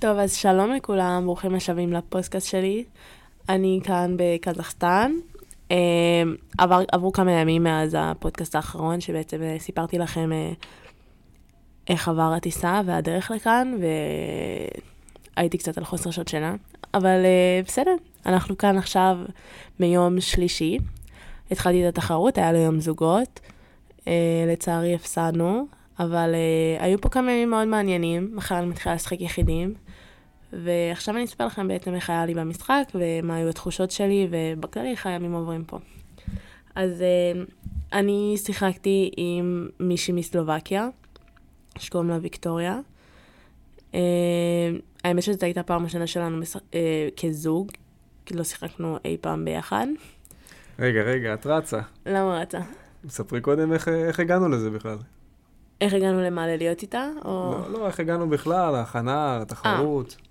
טוב, אז שלום לכולם, ברוכים השבים לפוסטקאסט שלי. אני כאן בקזחסטן. אה, עבר, עברו כמה ימים מאז הפודקאסט האחרון, שבעצם אה, סיפרתי לכם אה, איך עבר הטיסה והדרך לכאן, והייתי קצת על חוסר שעות שינה. אבל בסדר, אנחנו כאן עכשיו מיום שלישי. התחלתי את התחרות, היה לו יום זוגות. לצערי הפסדנו, אבל היו פה כמה ימים מאוד מעניינים. מחר אני מתחילה לשחק יחידים. ועכשיו אני אספר לכם בעצם איך היה לי במשחק, ומה היו התחושות שלי, ובכללי איך הימים עוברים פה. אז uh, אני שיחקתי עם מישהי מסלובקיה, שקוראים לה ויקטוריה. Uh, האמת שזו הייתה פעם ראשונה שלנו uh, כזוג, כי לא שיחקנו אי פעם ביחד. רגע, רגע, את רצה. למה רצה? ספרי קודם איך, איך הגענו לזה בכלל. איך הגענו למה, ללהיות איתה? או... לא, לא, איך הגענו בכלל, ההכנה, התחרות. 아.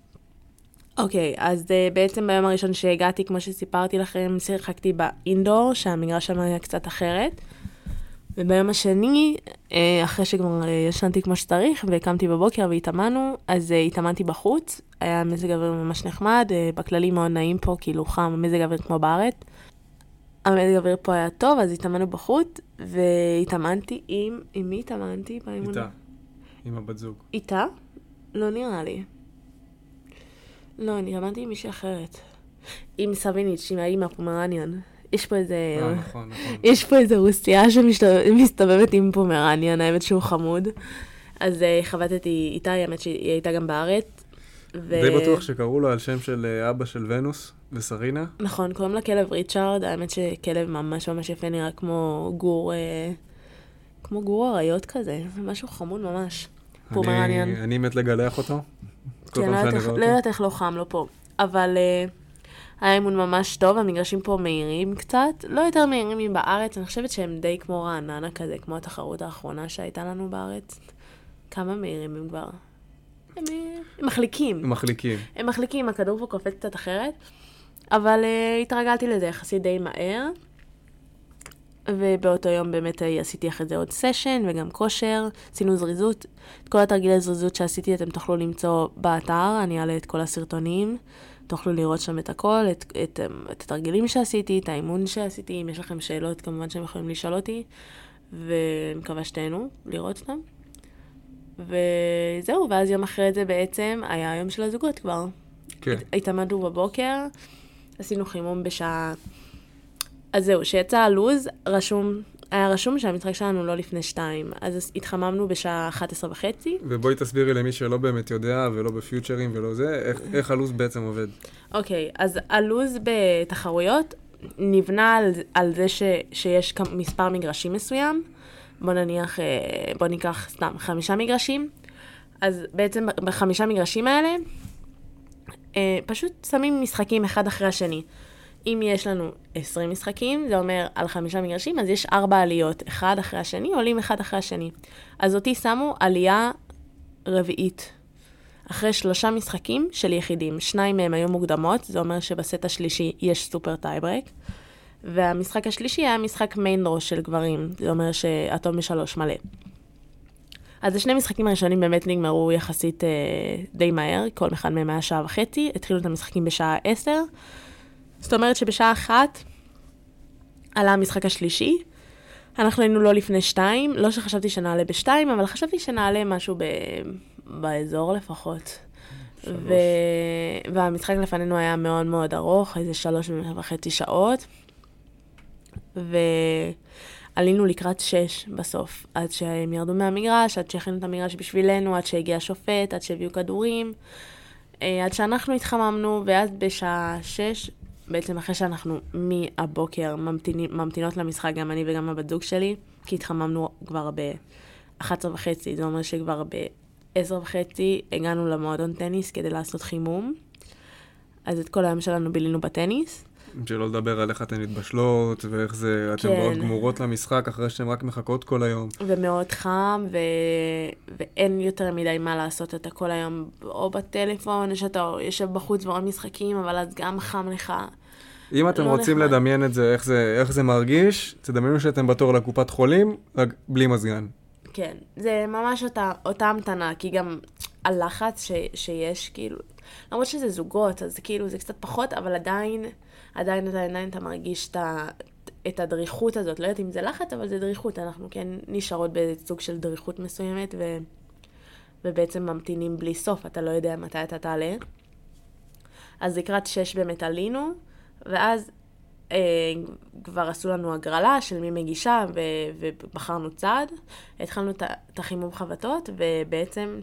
אוקיי, okay, אז uh, בעצם ביום הראשון שהגעתי, כמו שסיפרתי לכם, שיחקתי באינדור, שהמגרש שם היה קצת אחרת. וביום השני, uh, אחרי שכבר uh, ישנתי כמו שצריך, והקמתי בבוקר והתאמנו, אז uh, התאמנתי בחוץ. היה מזג אוויר ממש נחמד, uh, בכללי מאוד נעים פה, כאילו חם, מזג אוויר כמו בארץ. המזג אוויר פה היה טוב, אז התאמנו בחוץ, והתאמנתי עם... עם מי התאמנתי באימון? איתה, עם הבת זוג. איתה? לא נראה לי. לא, אני למדתי עם מישהי אחרת. עם סביניץ', עם האימא פומרניאן. יש פה איזה... אה, נכון, נכון. יש פה איזה רוסייה שמסתובבת עם פומרניאן, האמת שהוא חמוד. אז אה, חבטתי איתה, האמת שהיא הייתה גם בארץ. ו... די בטוח שקראו לו על שם של אה, אבא של ונוס וסרינה. נכון, קוראים לה כלב ריצ'ארד, האמת שכלב ממש ממש יפה, נראה כמו גור, אה, כמו גור אריות כזה, משהו חמוד ממש. פומרניאן. אני מת לגלח אותו. כן, לא יודעת איך לא חם לו פה. אבל uh, היה אימון ממש טוב, המגרשים פה מהירים קצת, לא יותר מהירים מבארץ, אני חושבת שהם די כמו רעננה כזה, כמו התחרות האחרונה שהייתה לנו בארץ. כמה מהירים הם כבר? הם, הם מחליקים. הם מחליקים. הם מחליקים, הכדור פה קופץ קצת אחרת, אבל uh, התרגלתי לזה יחסית די מהר. ובאותו יום באמת עשיתי אחרי זה עוד סשן וגם כושר, עשינו זריזות. את כל התרגילי זריזות שעשיתי אתם תוכלו למצוא באתר, אני אעלה את כל הסרטונים. תוכלו לראות שם את הכל, את, את, את את התרגילים שעשיתי, את האימון שעשיתי, אם יש לכם שאלות כמובן שהם יכולים לשאול אותי, ואני מקווה שתהנו לראות אותם. וזהו, ואז יום אחרי זה בעצם היה היום של הזוגות כבר. כן. התעמדנו בבוקר, עשינו חימום בשעה אז זהו, שיצא הלו"ז, רשום, היה רשום שהמשחק שלנו לא לפני שתיים. אז התחממנו בשעה 11 וחצי. ובואי תסבירי למי שלא באמת יודע, ולא בפיוטרים ולא זה, איך, איך הלו"ז בעצם עובד. אוקיי, okay, אז הלו"ז בתחרויות נבנה על, על זה ש, שיש מספר מגרשים מסוים. בוא נניח, אה, בוא ניקח סתם חמישה מגרשים. אז בעצם בחמישה מגרשים האלה, אה, פשוט שמים משחקים אחד אחרי השני. אם יש לנו 20 משחקים, זה אומר על חמישה מגרשים, אז יש ארבע עליות, אחד אחרי השני, עולים אחד אחרי השני. אז אותי שמו עלייה רביעית. אחרי שלושה משחקים של יחידים, שניים מהם היו מוקדמות, זה אומר שבסט השלישי יש super tiebreak, והמשחק השלישי היה משחק מיין דרוש של גברים, זה אומר שהטוב משלוש מלא. אז השני משחקים הראשונים באמת נגמרו יחסית אה, די מהר, כל אחד מהם היה שעה וחצי, התחילו את המשחקים בשעה עשר, זאת אומרת שבשעה אחת עלה המשחק השלישי. אנחנו היינו לא לפני שתיים, לא שחשבתי שנעלה בשתיים, אבל חשבתי שנעלה משהו ב... באזור לפחות. ו... והמשחק לפנינו היה מאוד מאוד ארוך, איזה שלוש וחצי שעות. ועלינו לקראת שש בסוף, עד שהם ירדו מהמגרש, עד שהכינו את המגרש בשבילנו, עד שהגיע השופט, עד שהביאו כדורים, אה, עד שאנחנו התחממנו, ואז בשעה שש בעצם אחרי שאנחנו מהבוקר ממתינים, ממתינות למשחק, גם אני וגם הבת זוג שלי, כי התחממנו כבר ב-11 וחצי, זה אומר שכבר ב-10 וחצי הגענו למועדון טניס כדי לעשות חימום. אז את כל היום שלנו בילינו בטניס. שלא לדבר על איך אתן מתבשלות, ואיך זה, אתן כן. מאוד גמורות למשחק, אחרי שהן רק מחכות כל היום. ומאוד חם, ו... ואין יותר מדי מה לעשות, אתה כל היום או בטלפון, שאתה יושב בחוץ ורואה משחקים, אבל אז גם חם לך. אם אתם לא רוצים נחמד. לדמיין את זה איך, זה, איך זה מרגיש, תדמיינו שאתם בתור לקופת חולים, רק בלי מזגן. כן, זה ממש אותה, אותה המתנה, כי גם הלחץ ש, שיש, כאילו, למרות שזה זוגות, אז כאילו זה קצת פחות, אבל עדיין, עדיין, עדיין, עדיין אתה מרגיש את, ה, את הדריכות הזאת. לא יודעת אם זה לחץ, אבל זה דריכות. אנחנו כן נשארות בסוג של דריכות מסוימת, ו, ובעצם ממתינים בלי סוף, אתה לא יודע מתי אתה תעלה. אז לקראת שש באמת עלינו, ואז אה, כבר עשו לנו הגרלה של מי מגישה, ו, ובחרנו צעד. התחלנו את החימום חבטות, ובעצם,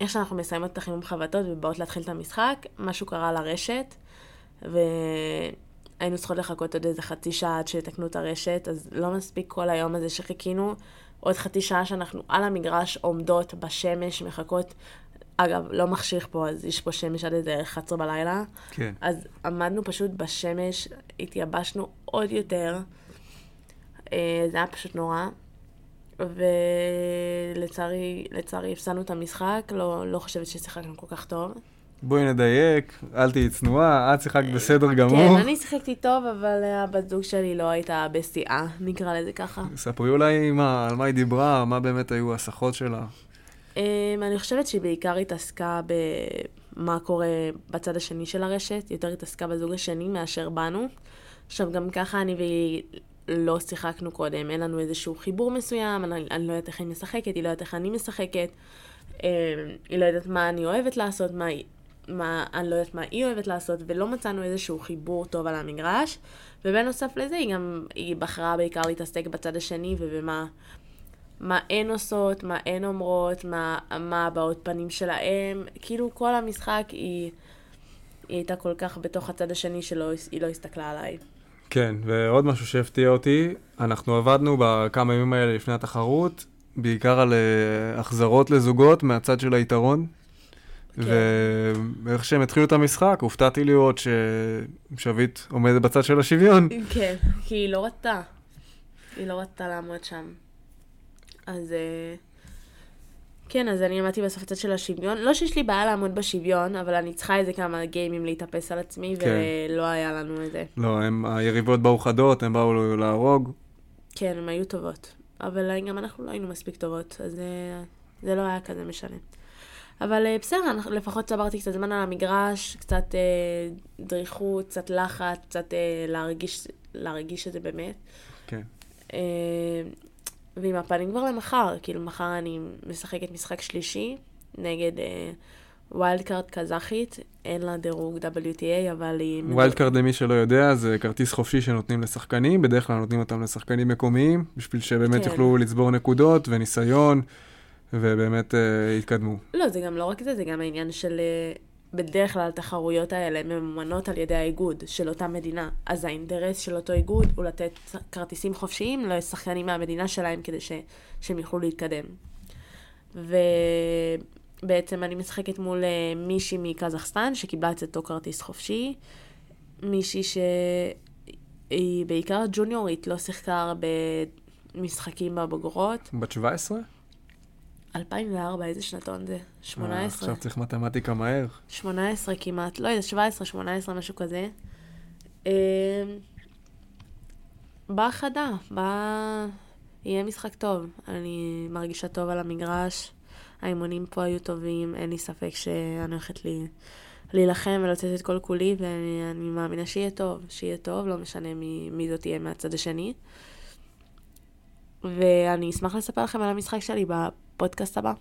איך שאנחנו מסיימות את החימום חבטות ובאות להתחיל את המשחק, משהו קרה לרשת, והיינו צריכות לחכות עוד איזה חצי שעה עד שיתקנו את הרשת, אז לא מספיק כל היום הזה שחיכינו. עוד חצי שעה שאנחנו על המגרש עומדות בשמש, מחכות אגב, לא מחשיך פה, אז יש פה שמש עד איזה 11 בלילה. כן. אז עמדנו פשוט בשמש, התייבשנו עוד יותר. אה, זה היה פשוט נורא. ולצערי, לצערי הפסדנו את המשחק, לא, לא חושבת ששיחקנו כל כך טוב. בואי נדייק, אל תהיי צנועה, את שיחקת בסדר גמור. כן, אני שיחקתי טוב, אבל הבת זוג שלי לא הייתה בשיאה, נקרא לזה ככה. ספרי אולי מה, על מה היא דיברה, מה באמת היו הסחות שלה. Um, אני חושבת שהיא בעיקר התעסקה במה קורה בצד השני של הרשת, יותר התעסקה בזוג השני מאשר בנו. עכשיו, גם ככה אני והיא לא שיחקנו קודם, אין לנו איזשהו חיבור מסוים, אני, אני לא יודעת איך היא משחקת, היא לא יודעת איך אני משחקת, um, היא לא יודעת מה אני אוהבת לעשות, מה, מה, אני לא יודעת מה היא אוהבת לעשות, ולא מצאנו איזשהו חיבור טוב על המגרש. ובנוסף לזה, היא גם, היא בחרה בעיקר להתעסק בצד השני ובמה מה הן עושות, מה הן אומרות, מה, מה הבעות פנים שלהם. כאילו כל המשחק היא, היא הייתה כל כך בתוך הצד השני שלא היא לא הסתכלה עליי. כן, ועוד משהו שהפתיע אותי, אנחנו עבדנו בכמה ימים האלה לפני התחרות, בעיקר על uh, החזרות לזוגות מהצד של היתרון. כן. ואיך שהם התחילו את המשחק, הופתעתי לראות ששביט עומדת בצד של השוויון. כן, כי היא לא רצתה. היא לא רצתה לעמוד שם. אז אה, כן, אז אני עמדתי בסוף הצד של השוויון. לא שיש לי בעיה לעמוד בשוויון, אבל אני צריכה איזה כמה גיימים להתאפס על עצמי, כן. ולא היה לנו את זה. לא, הם, היריבות באו חדות, הם באו להרוג. כן, הן היו טובות. אבל גם אנחנו לא היינו מספיק טובות, אז זה, אה, זה לא היה כזה משנה. אבל אה, בסדר, לפחות צברתי קצת זמן על המגרש, קצת אה, דריכות, קצת לחץ, קצת אה, להרגיש, להרגיש את זה באמת. כן. אה, ועם הפנים כבר למחר, כאילו מחר אני משחקת משחק שלישי נגד אה, wild card קזחית, אין לה דירוג WTA, אבל היא... wild card למי שלא יודע, זה כרטיס חופשי שנותנים לשחקנים, בדרך כלל נותנים אותם לשחקנים מקומיים, בשביל שבאמת כן. יוכלו לצבור נקודות וניסיון, ובאמת אה, יתקדמו. לא, זה גם לא רק זה, זה גם העניין של... אה, בדרך כלל התחרויות האלה ממומנות על ידי האיגוד של אותה מדינה. אז האינטרס של אותו איגוד הוא לתת כרטיסים חופשיים לשחקנים מהמדינה שלהם כדי ש, שהם יוכלו להתקדם. ובעצם אני משחקת מול אה, מישהי מקזחסטן שקיבלה את אותו כרטיס חופשי. מישהי שהיא בעיקר ג'וניורית, לא שיחקה הרבה משחקים בבוגרות. בת 17? 2004, איזה שנתון זה? 18. אה, עכשיו צריך מתמטיקה מהר. 18 כמעט, לא יודע, 17, 18, משהו כזה. באה חדה, באה... יהיה משחק טוב. אני מרגישה טוב על המגרש, האימונים פה היו טובים, אין לי ספק שאני הולכת לי... להילחם ולצאת את כל כולי, ואני מאמינה שיהיה טוב, שיהיה טוב, לא משנה מי, מי זאת תהיה מהצד השני. ואני אשמח לספר לכם על המשחק שלי בפודקאסט הבא.